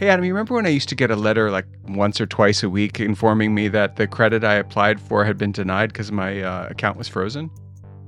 Hey, Adam, you remember when I used to get a letter like once or twice a week informing me that the credit I applied for had been denied because my uh, account was frozen?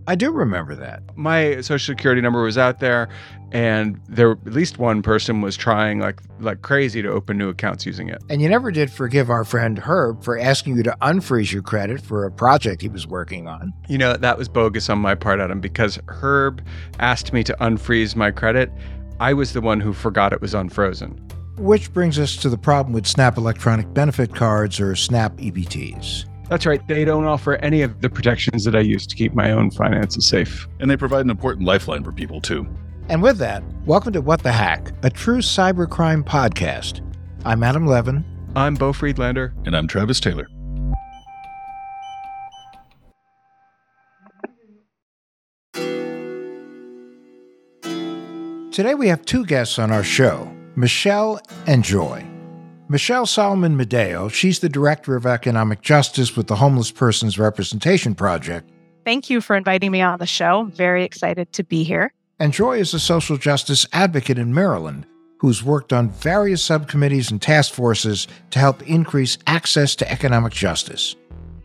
I do remember that. My social security number was out there, and there at least one person was trying like like crazy to open new accounts using it. And you never did forgive our friend Herb for asking you to unfreeze your credit for a project he was working on. You know, that was bogus on my part, Adam, because Herb asked me to unfreeze my credit. I was the one who forgot it was unfrozen. Which brings us to the problem with SNAP electronic benefit cards or SNAP EBTs. That's right. They don't offer any of the protections that I use to keep my own finances safe. And they provide an important lifeline for people, too. And with that, welcome to What the Hack, a true cybercrime podcast. I'm Adam Levin. I'm Beau Friedlander. And I'm Travis Taylor. Today we have two guests on our show Michelle and Joy. Michelle Salomon Madaio, she's the Director of Economic Justice with the Homeless Persons Representation Project. Thank you for inviting me on the show. I'm very excited to be here. And Joy is a social justice advocate in Maryland who's worked on various subcommittees and task forces to help increase access to economic justice.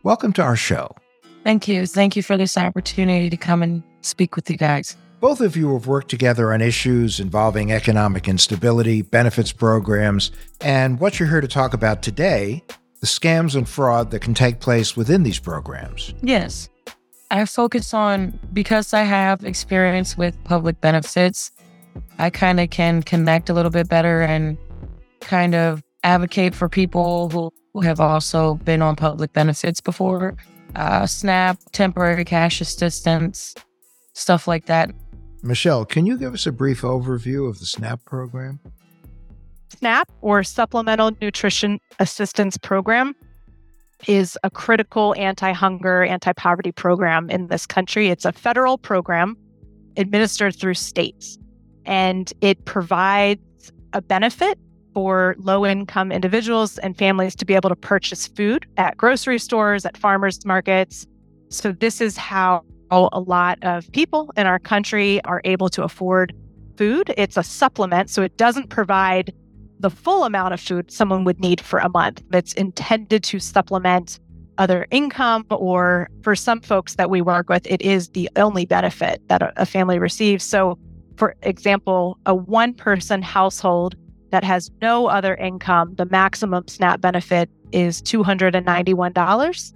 Welcome to our show. Thank you. Thank you for this opportunity to come and speak with you guys. Both of you have worked together on issues involving economic instability, benefits programs, and what you're here to talk about today the scams and fraud that can take place within these programs. Yes. I focus on because I have experience with public benefits, I kind of can connect a little bit better and kind of advocate for people who, who have also been on public benefits before. Uh, SNAP, temporary cash assistance, stuff like that. Michelle, can you give us a brief overview of the SNAP program? SNAP, or Supplemental Nutrition Assistance Program, is a critical anti hunger, anti poverty program in this country. It's a federal program administered through states, and it provides a benefit for low income individuals and families to be able to purchase food at grocery stores, at farmers markets. So, this is how a lot of people in our country are able to afford food. It's a supplement, so it doesn't provide the full amount of food someone would need for a month. It's intended to supplement other income, or for some folks that we work with, it is the only benefit that a family receives. So, for example, a one person household that has no other income, the maximum SNAP benefit is $291.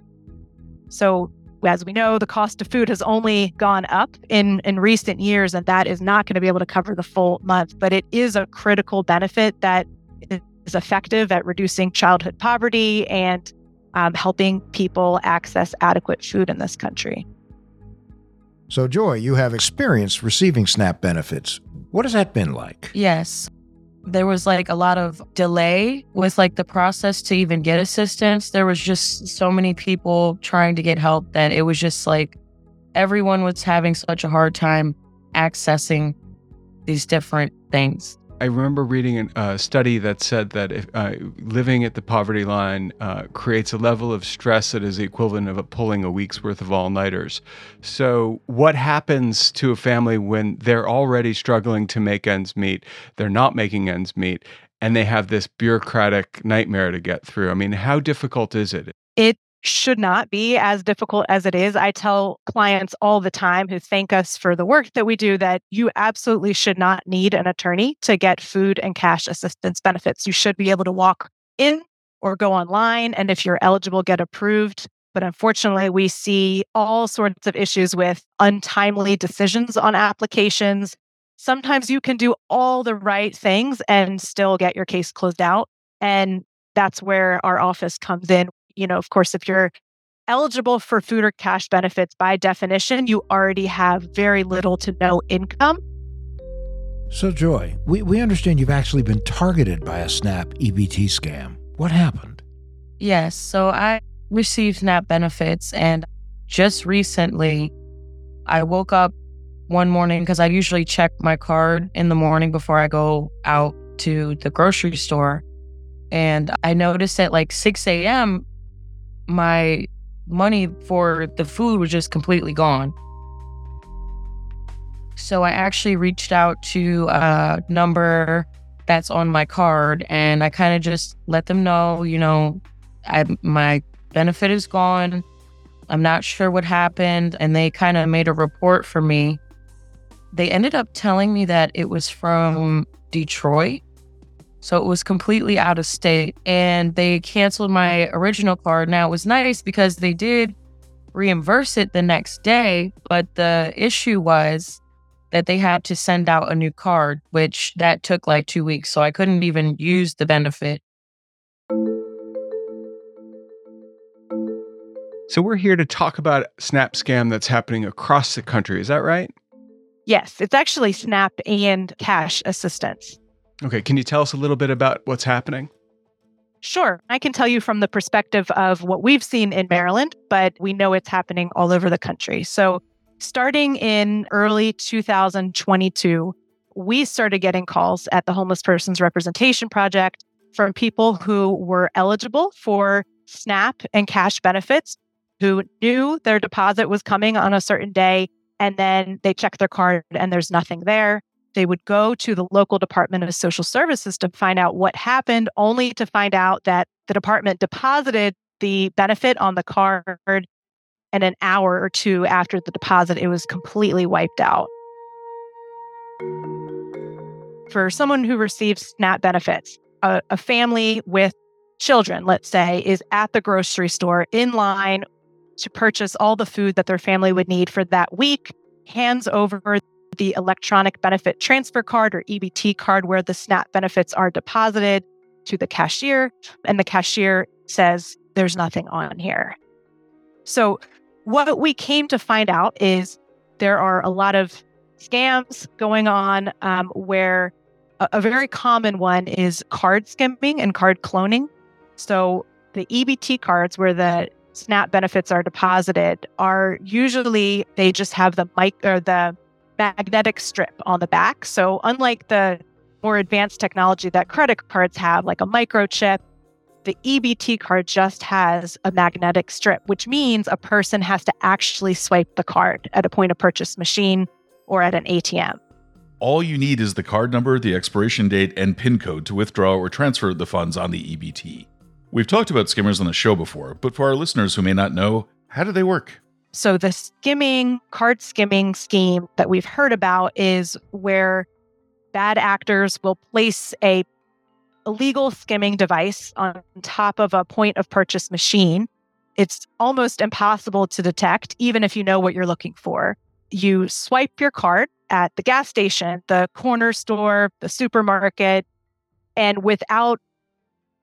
So, as we know, the cost of food has only gone up in, in recent years, and that is not going to be able to cover the full month. But it is a critical benefit that is effective at reducing childhood poverty and um, helping people access adequate food in this country. So, Joy, you have experience receiving SNAP benefits. What has that been like? Yes there was like a lot of delay with like the process to even get assistance. There was just so many people trying to get help that it was just like everyone was having such a hard time accessing these different things. I remember reading a study that said that if, uh, living at the poverty line uh, creates a level of stress that is the equivalent of a pulling a week's worth of all nighters. So, what happens to a family when they're already struggling to make ends meet? They're not making ends meet, and they have this bureaucratic nightmare to get through. I mean, how difficult is it? It should not be as difficult as it is. I tell clients all the time who thank us for the work that we do that you absolutely should not need an attorney to get food and cash assistance benefits. You should be able to walk in or go online. And if you're eligible, get approved. But unfortunately, we see all sorts of issues with untimely decisions on applications. Sometimes you can do all the right things and still get your case closed out. And that's where our office comes in you know, of course, if you're eligible for food or cash benefits by definition, you already have very little to no income. So, Joy, we, we understand you've actually been targeted by a SNAP EBT scam. What happened? Yes. So, I received SNAP benefits, and just recently, I woke up one morning because I usually check my card in the morning before I go out to the grocery store. And I noticed at like 6 a.m., my money for the food was just completely gone. So I actually reached out to a number that's on my card. And I kind of just let them know, you know, I, my benefit is gone. I'm not sure what happened. And they kind of made a report for me. They ended up telling me that it was from Detroit. So it was completely out of state. And they canceled my original card. Now it was nice because they did reimburse it the next day. But the issue was that they had to send out a new card, which that took like two weeks. So I couldn't even use the benefit. So we're here to talk about Snap scam that's happening across the country. Is that right? Yes, it's actually SNAP and cash assistance. Okay, can you tell us a little bit about what's happening? Sure. I can tell you from the perspective of what we've seen in Maryland, but we know it's happening all over the country. So, starting in early 2022, we started getting calls at the Homeless Persons Representation Project from people who were eligible for SNAP and cash benefits, who knew their deposit was coming on a certain day, and then they check their card and there's nothing there. They would go to the local Department of Social Services to find out what happened, only to find out that the department deposited the benefit on the card and an hour or two after the deposit, it was completely wiped out. For someone who receives SNAP benefits, a, a family with children, let's say, is at the grocery store in line to purchase all the food that their family would need for that week, hands over the electronic benefit transfer card or EBT card where the SNAP benefits are deposited to the cashier, and the cashier says, There's nothing on here. So, what we came to find out is there are a lot of scams going on um, where a, a very common one is card skimming and card cloning. So, the EBT cards where the SNAP benefits are deposited are usually they just have the mic or the magnetic strip on the back. So, unlike the more advanced technology that credit cards have, like a microchip, the EBT card just has a magnetic strip, which means a person has to actually swipe the card at a point of purchase machine or at an ATM. All you need is the card number, the expiration date, and PIN code to withdraw or transfer the funds on the EBT. We've talked about skimmers on the show before, but for our listeners who may not know, how do they work? So, the skimming, card skimming scheme that we've heard about is where bad actors will place a illegal skimming device on top of a point of purchase machine. It's almost impossible to detect, even if you know what you're looking for. You swipe your card at the gas station, the corner store, the supermarket, and without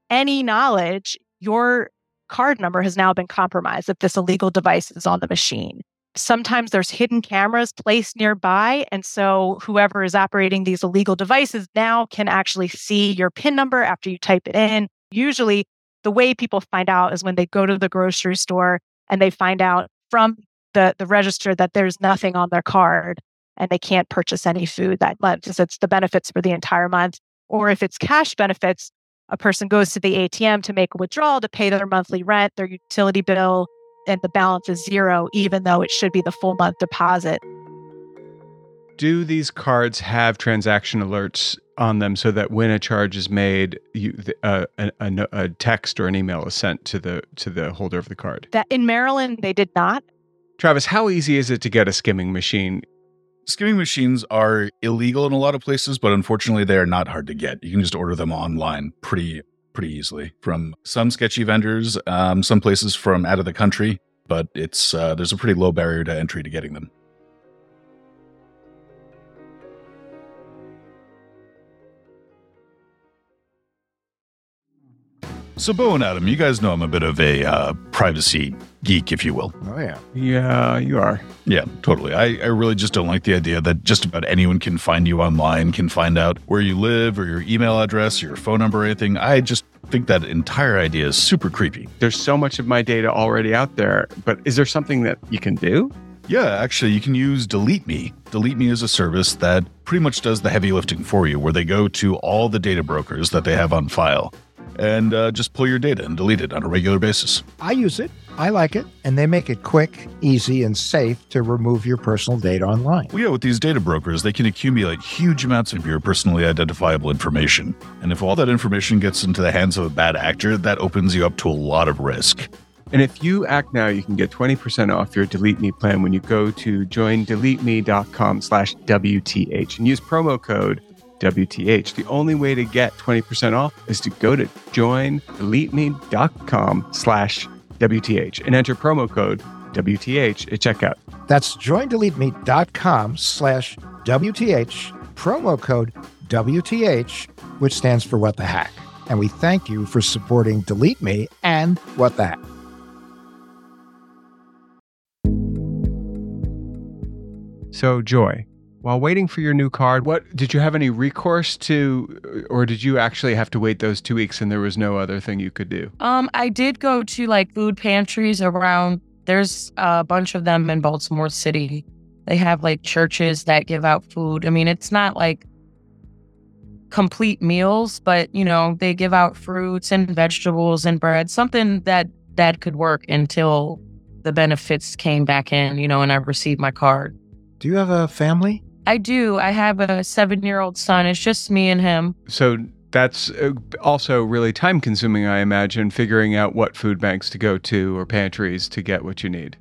any knowledge, your card number has now been compromised if this illegal device is on the machine. Sometimes there's hidden cameras placed nearby. And so whoever is operating these illegal devices now can actually see your PIN number after you type it in. Usually, the way people find out is when they go to the grocery store and they find out from the, the register that there's nothing on their card and they can't purchase any food that month because it's the benefits for the entire month. Or if it's cash benefits, a person goes to the ATM to make a withdrawal to pay their monthly rent, their utility bill, and the balance is zero, even though it should be the full month deposit. Do these cards have transaction alerts on them so that when a charge is made, you, uh, a, a, a text or an email is sent to the to the holder of the card? That in Maryland they did not. Travis, how easy is it to get a skimming machine? Skimming machines are illegal in a lot of places, but unfortunately they are not hard to get. You can just order them online pretty pretty easily from some sketchy vendors, um, some places from out of the country, but it's uh, there's a pretty low barrier to entry to getting them. So, Beau and Adam, you guys know I'm a bit of a uh, privacy geek, if you will. Oh, yeah. Yeah, you are. Yeah, totally. I, I really just don't like the idea that just about anyone can find you online, can find out where you live or your email address, or your phone number, or anything. I just think that entire idea is super creepy. There's so much of my data already out there, but is there something that you can do? Yeah, actually, you can use Delete Me. Delete Me is a service that pretty much does the heavy lifting for you, where they go to all the data brokers that they have on file and uh, just pull your data and delete it on a regular basis. I use it. I like it. And they make it quick, easy, and safe to remove your personal data online. Well, yeah, with these data brokers, they can accumulate huge amounts of your personally identifiable information. And if all that information gets into the hands of a bad actor, that opens you up to a lot of risk. And if you act now, you can get 20% off your Delete Me plan when you go to joindeleteme.com slash WTH and use promo code WTH. The only way to get 20% off is to go to joindeleteme.com slash WTH and enter promo code WTH at checkout. That's joindeleteme.com slash WTH, promo code WTH, which stands for What the Hack. And we thank you for supporting Delete Me and What the Hack. So, Joy, while waiting for your new card, what did you have any recourse to, or did you actually have to wait those two weeks and there was no other thing you could do? Um, I did go to like food pantries around. There's a bunch of them in Baltimore City. They have like churches that give out food. I mean, it's not like complete meals, but you know, they give out fruits and vegetables and bread, something that that could work until the benefits came back in, you know, and I received my card. Do you have a family? I do. I have a seven year old son. It's just me and him. So that's uh, also really time consuming, I imagine, figuring out what food banks to go to or pantries to get what you need.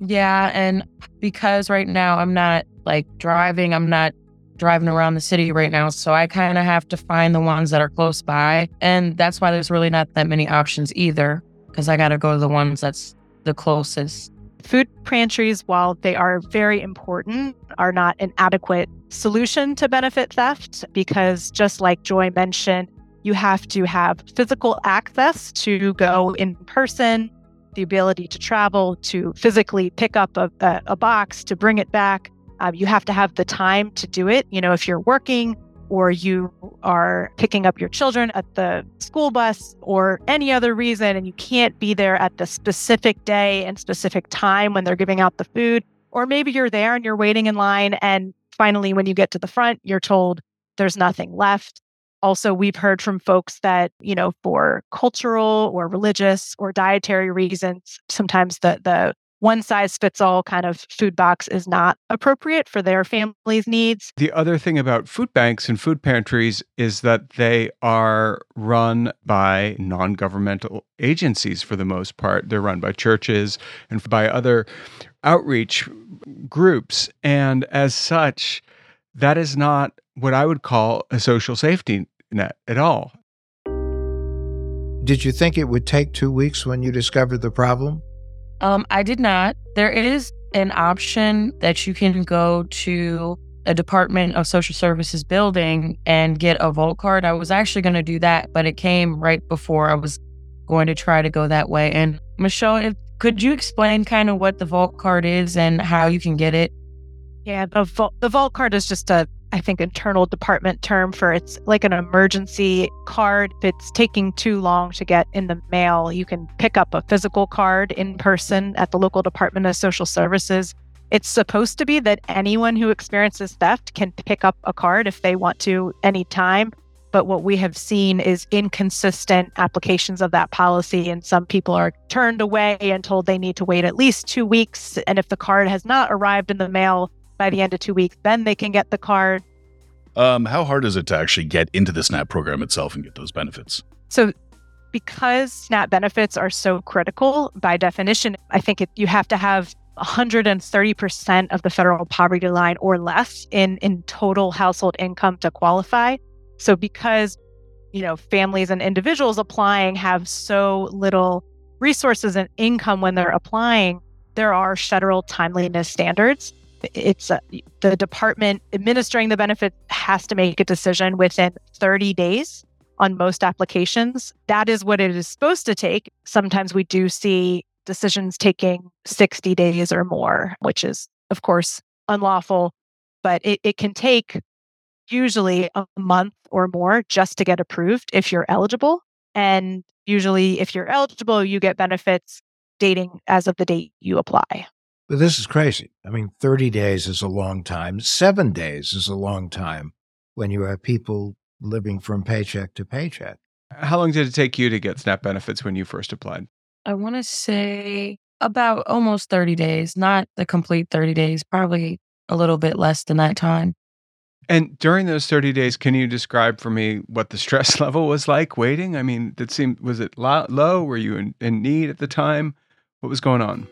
Yeah. And because right now I'm not like driving, I'm not driving around the city right now. So I kind of have to find the ones that are close by. And that's why there's really not that many options either, because I got to go to the ones that's the closest. Food pantries, while they are very important, are not an adequate solution to benefit theft because, just like Joy mentioned, you have to have physical access to go in person, the ability to travel, to physically pick up a, a, a box, to bring it back. Um, you have to have the time to do it. You know, if you're working, or you are picking up your children at the school bus or any other reason and you can't be there at the specific day and specific time when they're giving out the food, or maybe you're there and you're waiting in line and finally when you get to the front, you're told there's nothing left. Also, we've heard from folks that, you know, for cultural or religious or dietary reasons, sometimes the the one size fits all kind of food box is not appropriate for their family's needs. The other thing about food banks and food pantries is that they are run by non governmental agencies for the most part. They're run by churches and by other outreach groups. And as such, that is not what I would call a social safety net at all. Did you think it would take two weeks when you discovered the problem? Um, I did not. There is an option that you can go to a Department of Social Services building and get a Vault card. I was actually going to do that, but it came right before I was going to try to go that way. And Michelle, if, could you explain kind of what the Vault card is and how you can get it? Yeah, the vault, the vault card is just a I think internal department term for it's like an emergency card. If it's taking too long to get in the mail, you can pick up a physical card in person at the local Department of Social Services. It's supposed to be that anyone who experiences theft can pick up a card if they want to anytime. But what we have seen is inconsistent applications of that policy. And some people are turned away and told they need to wait at least two weeks. And if the card has not arrived in the mail by the end of two weeks. Then they can get the card. Um, how hard is it to actually get into the SNAP program itself and get those benefits? So, because SNAP benefits are so critical, by definition, I think it, you have to have 130% of the federal poverty line or less in, in total household income to qualify. So, because you know families and individuals applying have so little resources and income when they're applying, there are federal timeliness standards it's uh, the department administering the benefit has to make a decision within 30 days on most applications. That is what it is supposed to take. Sometimes we do see decisions taking 60 days or more, which is, of course, unlawful, but it, it can take usually a month or more just to get approved if you're eligible. And usually, if you're eligible, you get benefits dating as of the date you apply. But this is crazy. I mean, 30 days is a long time. Seven days is a long time when you have people living from paycheck to paycheck. How long did it take you to get SNAP benefits when you first applied? I want to say about almost 30 days, not the complete 30 days, probably a little bit less than that time. And during those 30 days, can you describe for me what the stress level was like waiting? I mean, that seemed, was it low? Were you in, in need at the time? What was going on?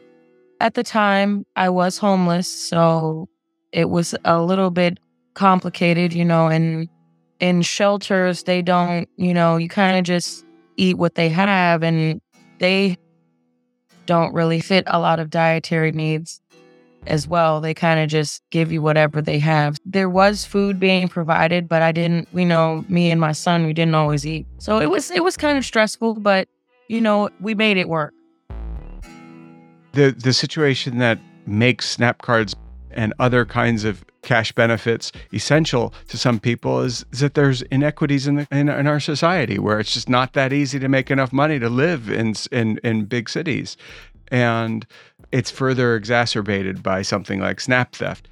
At the time, I was homeless. So it was a little bit complicated, you know, and in shelters, they don't, you know, you kind of just eat what they have and they don't really fit a lot of dietary needs as well. They kind of just give you whatever they have. There was food being provided, but I didn't, you know, me and my son, we didn't always eat. So it was it was kind of stressful, but you know, we made it work. The the situation that makes snap cards and other kinds of cash benefits essential to some people is, is that there's inequities in, the, in, in our society where it's just not that easy to make enough money to live in in, in big cities, and it's further exacerbated by something like snap theft.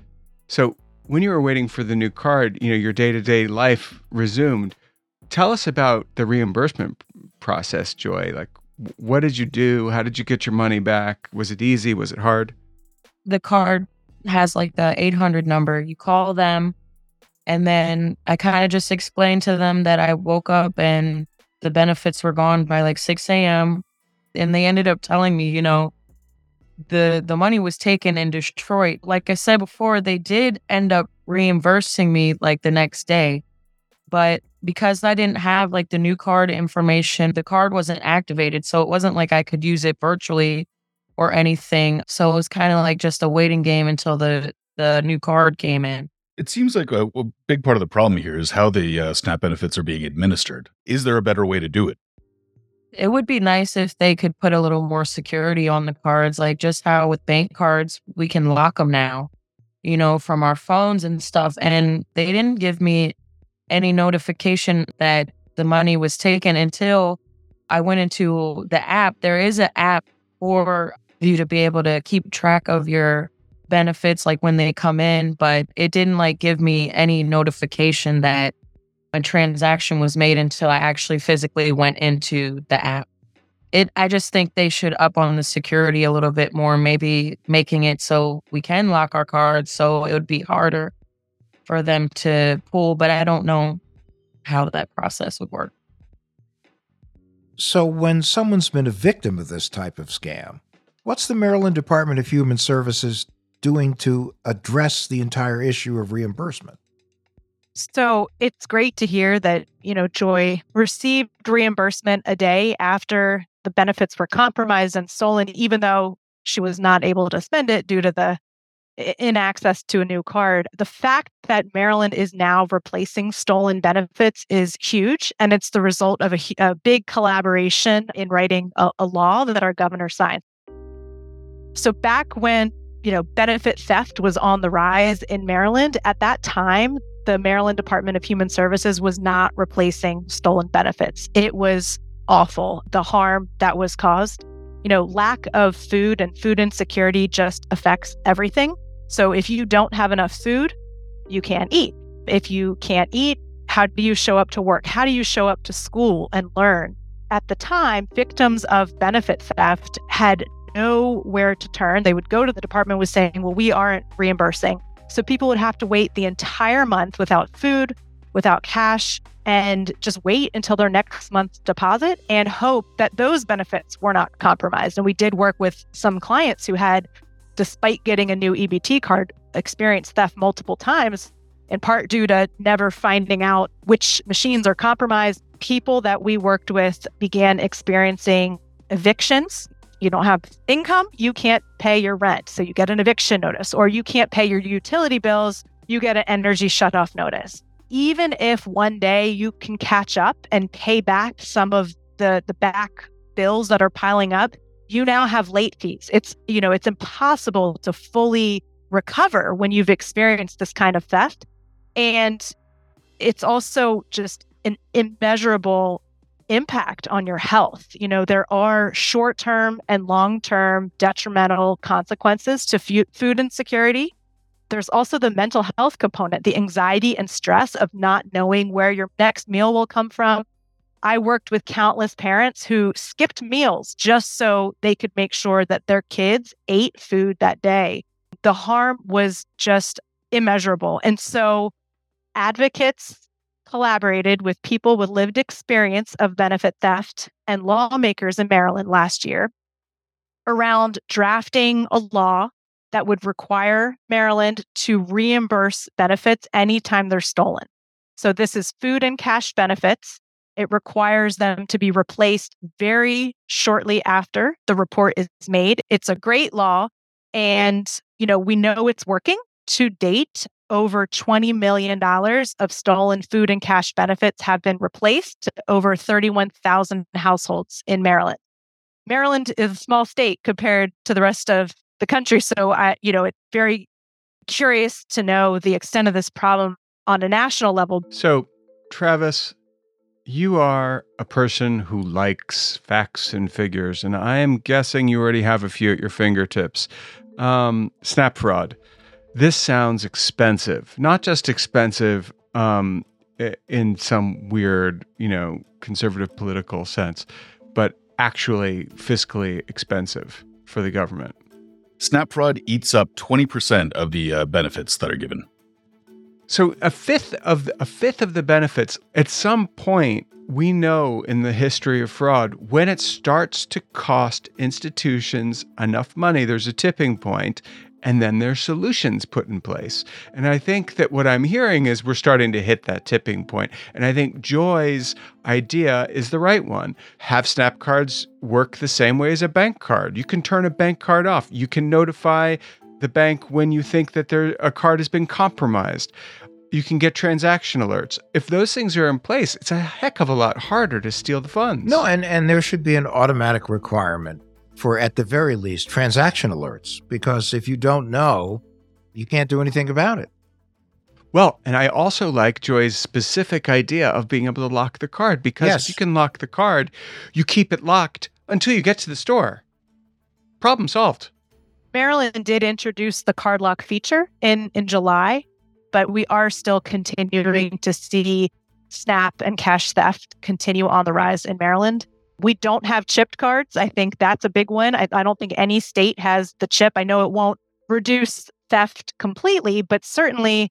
So when you were waiting for the new card, you know your day to day life resumed. Tell us about the reimbursement process, Joy. Like, what did you do? How did you get your money back? Was it easy? Was it hard? The card has like the 800 number. You call them, and then I kind of just explained to them that I woke up and the benefits were gone by like 6 a.m. And they ended up telling me, you know, the the money was taken in Detroit. Like I said before, they did end up reimbursing me like the next day. But because I didn't have like the new card information, the card wasn't activated. So it wasn't like I could use it virtually or anything. So it was kind of like just a waiting game until the the new card came in. It seems like a, a big part of the problem here is how the uh, SNAP benefits are being administered. Is there a better way to do it? It would be nice if they could put a little more security on the cards, like just how with bank cards, we can lock them now, you know, from our phones and stuff. And they didn't give me any notification that the money was taken until I went into the app. There is an app for you to be able to keep track of your benefits like when they come in, but it didn't like give me any notification that a transaction was made until I actually physically went into the app. It I just think they should up on the security a little bit more, maybe making it so we can lock our cards so it would be harder for them to pull, but I don't know how that process would work. So, when someone's been a victim of this type of scam, what's the Maryland Department of Human Services doing to address the entire issue of reimbursement? So it's great to hear that, you know, Joy received reimbursement a day after the benefits were compromised and stolen, even though she was not able to spend it due to the in access to a new card. The fact that Maryland is now replacing stolen benefits is huge. And it's the result of a, a big collaboration in writing a, a law that our governor signed. So back when, you know, benefit theft was on the rise in Maryland, at that time, the Maryland Department of Human Services was not replacing stolen benefits. It was awful, the harm that was caused. You know, lack of food and food insecurity just affects everything. So if you don't have enough food, you can't eat. If you can't eat, how do you show up to work? How do you show up to school and learn? At the time, victims of benefit theft had nowhere to turn. They would go to the department with saying, "Well, we aren't reimbursing." So people would have to wait the entire month without food, without cash, and just wait until their next month's deposit and hope that those benefits were not compromised. And we did work with some clients who had despite getting a new EBT card, experienced theft multiple times, in part due to never finding out which machines are compromised. People that we worked with began experiencing evictions. You don't have income, you can't pay your rent. So you get an eviction notice, or you can't pay your utility bills, you get an energy shutoff notice. Even if one day you can catch up and pay back some of the, the back bills that are piling up, you now have late fees. It's, you know, it's impossible to fully recover when you've experienced this kind of theft. And it's also just an immeasurable impact on your health. You know, there are short term and long term detrimental consequences to f- food insecurity. There's also the mental health component, the anxiety and stress of not knowing where your next meal will come from, I worked with countless parents who skipped meals just so they could make sure that their kids ate food that day. The harm was just immeasurable. And so advocates collaborated with people with lived experience of benefit theft and lawmakers in Maryland last year around drafting a law that would require Maryland to reimburse benefits anytime they're stolen. So, this is food and cash benefits. It requires them to be replaced very shortly after the report is made. It's a great law. And, you know, we know it's working to date. Over $20 million of stolen food and cash benefits have been replaced, over 31,000 households in Maryland. Maryland is a small state compared to the rest of the country. So I, you know, it's very curious to know the extent of this problem on a national level. So, Travis, you are a person who likes facts and figures, and I am guessing you already have a few at your fingertips. Um, snap fraud. This sounds expensive, not just expensive um, in some weird, you know, conservative political sense, but actually fiscally expensive for the government. Snap fraud eats up 20% of the uh, benefits that are given. So a fifth of the, a fifth of the benefits at some point we know in the history of fraud when it starts to cost institutions enough money there's a tipping point and then there's solutions put in place. And I think that what I'm hearing is we're starting to hit that tipping point. And I think Joy's idea is the right one. Have snap cards work the same way as a bank card. You can turn a bank card off. You can notify the bank when you think that there, a card has been compromised. You can get transaction alerts. If those things are in place, it's a heck of a lot harder to steal the funds. No, and, and there should be an automatic requirement for, at the very least, transaction alerts, because if you don't know, you can't do anything about it. Well, and I also like Joy's specific idea of being able to lock the card because yes. if you can lock the card, you keep it locked until you get to the store. Problem solved. Maryland did introduce the card lock feature in, in July, but we are still continuing to see snap and cash theft continue on the rise in Maryland. We don't have chipped cards. I think that's a big one. I, I don't think any state has the chip. I know it won't reduce theft completely, but certainly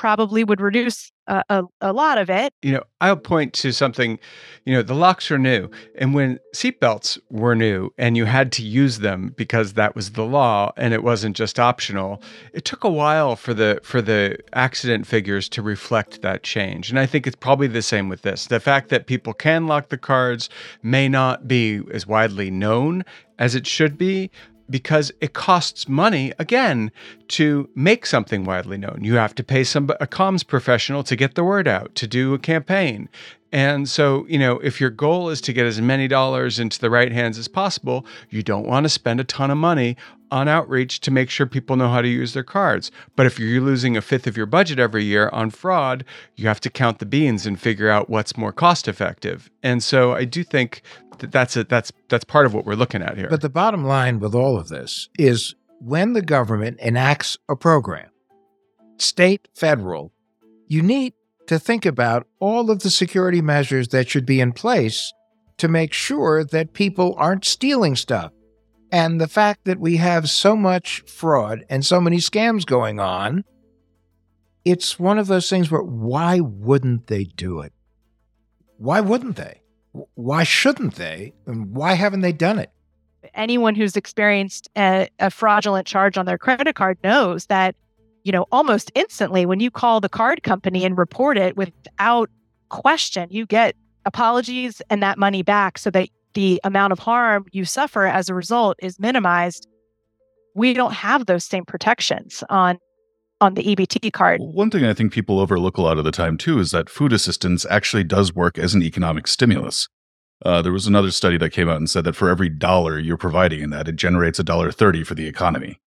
probably would reduce a, a, a, lot of it. You know, I'll point to something, you know, the locks are new. And when seatbelts were new and you had to use them because that was the law and it wasn't just optional, it took a while for the for the accident figures to reflect that change. And I think it's probably the same with this. The fact that people can lock the cards may not be as widely known as it should be, because it costs money again to make something widely known. You have to pay some a comms professional to get the word out, to do a campaign. And so, you know, if your goal is to get as many dollars into the right hands as possible, you don't want to spend a ton of money on outreach to make sure people know how to use their cards. But if you're losing a fifth of your budget every year on fraud, you have to count the beans and figure out what's more cost effective. And so I do think that's a, that's that's part of what we're looking at here. But the bottom line with all of this is when the government enacts a program, state, federal, you need to think about all of the security measures that should be in place to make sure that people aren't stealing stuff. And the fact that we have so much fraud and so many scams going on, it's one of those things where why wouldn't they do it? Why wouldn't they? Why shouldn't they? And why haven't they done it? Anyone who's experienced a, a fraudulent charge on their credit card knows that, you know, almost instantly when you call the card company and report it without question, you get apologies and that money back so that the amount of harm you suffer as a result is minimized. We don't have those same protections on on the EBT card. One thing I think people overlook a lot of the time too is that food assistance actually does work as an economic stimulus. Uh, there was another study that came out and said that for every dollar you're providing in that, it generates a dollar thirty for the economy.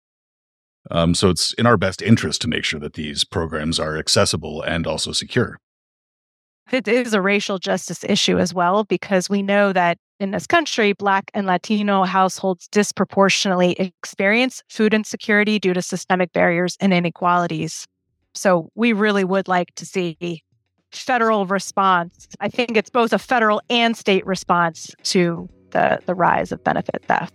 Um, so it's in our best interest to make sure that these programs are accessible and also secure. It is a racial justice issue as well, because we know that in this country, Black and Latino households disproportionately experience food insecurity due to systemic barriers and inequalities. So we really would like to see federal response. I think it's both a federal and state response to the, the rise of benefit theft.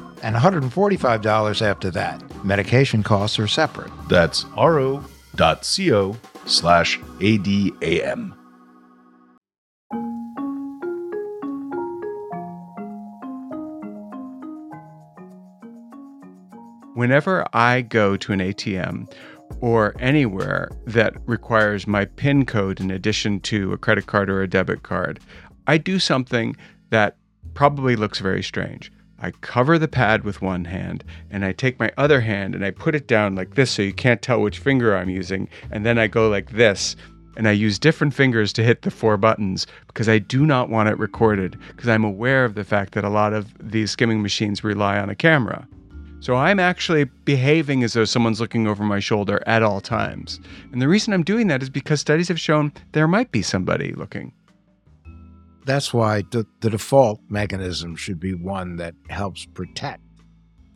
and $145 after that. Medication costs are separate. That's ro.co slash ADAM. Whenever I go to an ATM or anywhere that requires my PIN code in addition to a credit card or a debit card, I do something that probably looks very strange. I cover the pad with one hand and I take my other hand and I put it down like this so you can't tell which finger I'm using. And then I go like this and I use different fingers to hit the four buttons because I do not want it recorded because I'm aware of the fact that a lot of these skimming machines rely on a camera. So I'm actually behaving as though someone's looking over my shoulder at all times. And the reason I'm doing that is because studies have shown there might be somebody looking. That's why the, the default mechanism should be one that helps protect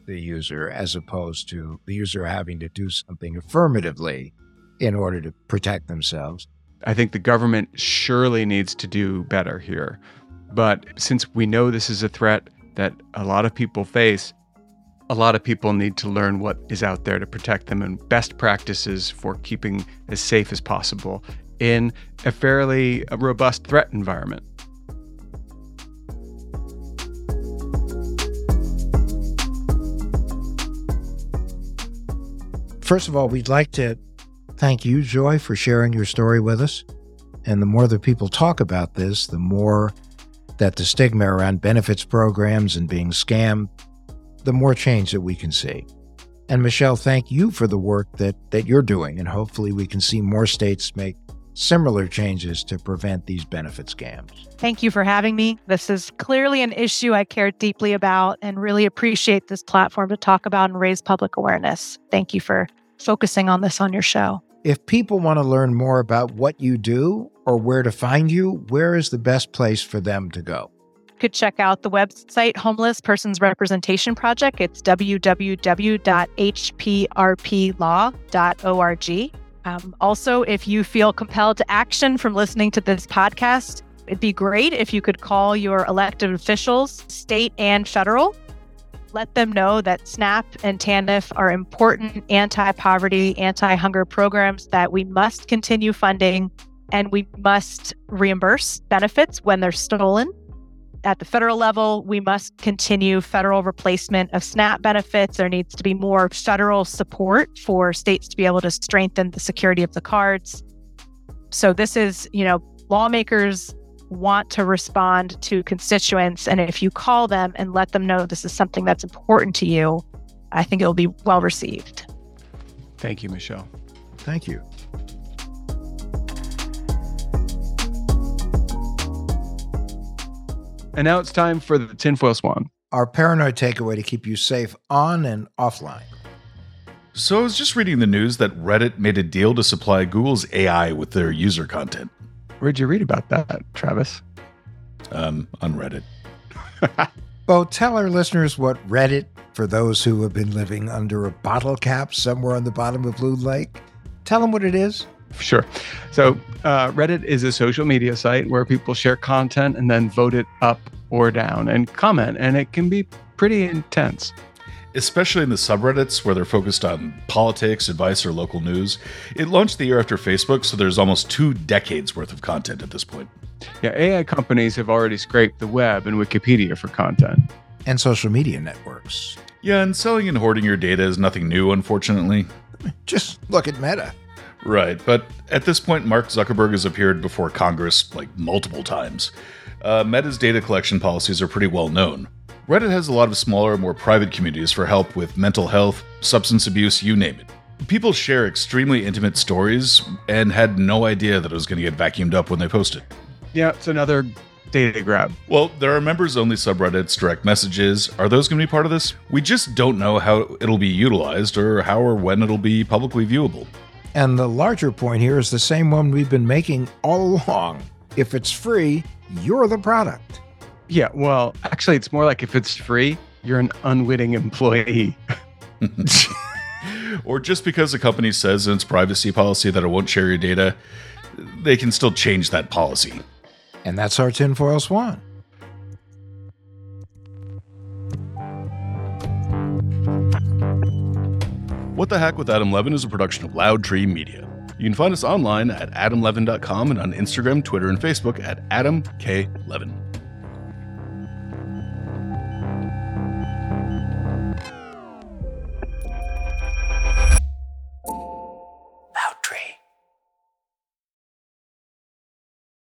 the user as opposed to the user having to do something affirmatively in order to protect themselves. I think the government surely needs to do better here. But since we know this is a threat that a lot of people face, a lot of people need to learn what is out there to protect them and best practices for keeping as safe as possible in a fairly robust threat environment. First of all, we'd like to thank you, Joy, for sharing your story with us. And the more that people talk about this, the more that the stigma around benefits programs and being scammed, the more change that we can see. And Michelle, thank you for the work that, that you're doing. And hopefully we can see more states make similar changes to prevent these benefit scams. Thank you for having me. This is clearly an issue I care deeply about and really appreciate this platform to talk about and raise public awareness. Thank you for focusing on this on your show. If people want to learn more about what you do or where to find you, where is the best place for them to go? You could check out the website Homeless Persons Representation Project. It's www.hprplaw.org. Um, also, if you feel compelled to action from listening to this podcast, it'd be great if you could call your elected officials, state and federal. Let them know that SNAP and TANF are important anti poverty, anti hunger programs that we must continue funding and we must reimburse benefits when they're stolen at the federal level, we must continue federal replacement of SNAP benefits. There needs to be more federal support for states to be able to strengthen the security of the cards. So, this is, you know, lawmakers want to respond to constituents. And if you call them and let them know this is something that's important to you, I think it will be well received. Thank you, Michelle. Thank you. And now it's time for the tinfoil swan. Our paranoid takeaway to keep you safe on and offline. So I was just reading the news that Reddit made a deal to supply Google's AI with their user content. Where'd you read about that, Travis? Um, on Reddit. well, tell our listeners what Reddit, for those who have been living under a bottle cap somewhere on the bottom of Blue Lake, tell them what it is. Sure. So, uh, Reddit is a social media site where people share content and then vote it up or down and comment, and it can be pretty intense. especially in the subreddits where they're focused on politics, advice, or local news. It launched the year after Facebook, so there's almost two decades worth of content at this point. Yeah, AI companies have already scraped the web and Wikipedia for content. And social media networks. Yeah, and selling and hoarding your data is nothing new, unfortunately. Just look at Meta. Right, but at this point, Mark Zuckerberg has appeared before Congress like multiple times. Uh, Meta's data collection policies are pretty well known. Reddit has a lot of smaller, more private communities for help with mental health, substance abuse, you name it. People share extremely intimate stories and had no idea that it was going to get vacuumed up when they posted. Yeah, it's another data grab. Well, there are members only subreddits, direct messages. Are those going to be part of this? We just don't know how it'll be utilized or how or when it'll be publicly viewable. And the larger point here is the same one we've been making all along. If it's free, you're the product. Yeah, well, actually, it's more like if it's free, you're an unwitting employee. or just because a company says in its privacy policy that it won't share your data, they can still change that policy. And that's our tinfoil swan. What the Hack with Adam Levin is a production of Loud Tree Media. You can find us online at adamlevin.com and on Instagram, Twitter, and Facebook at Adam K. Levin.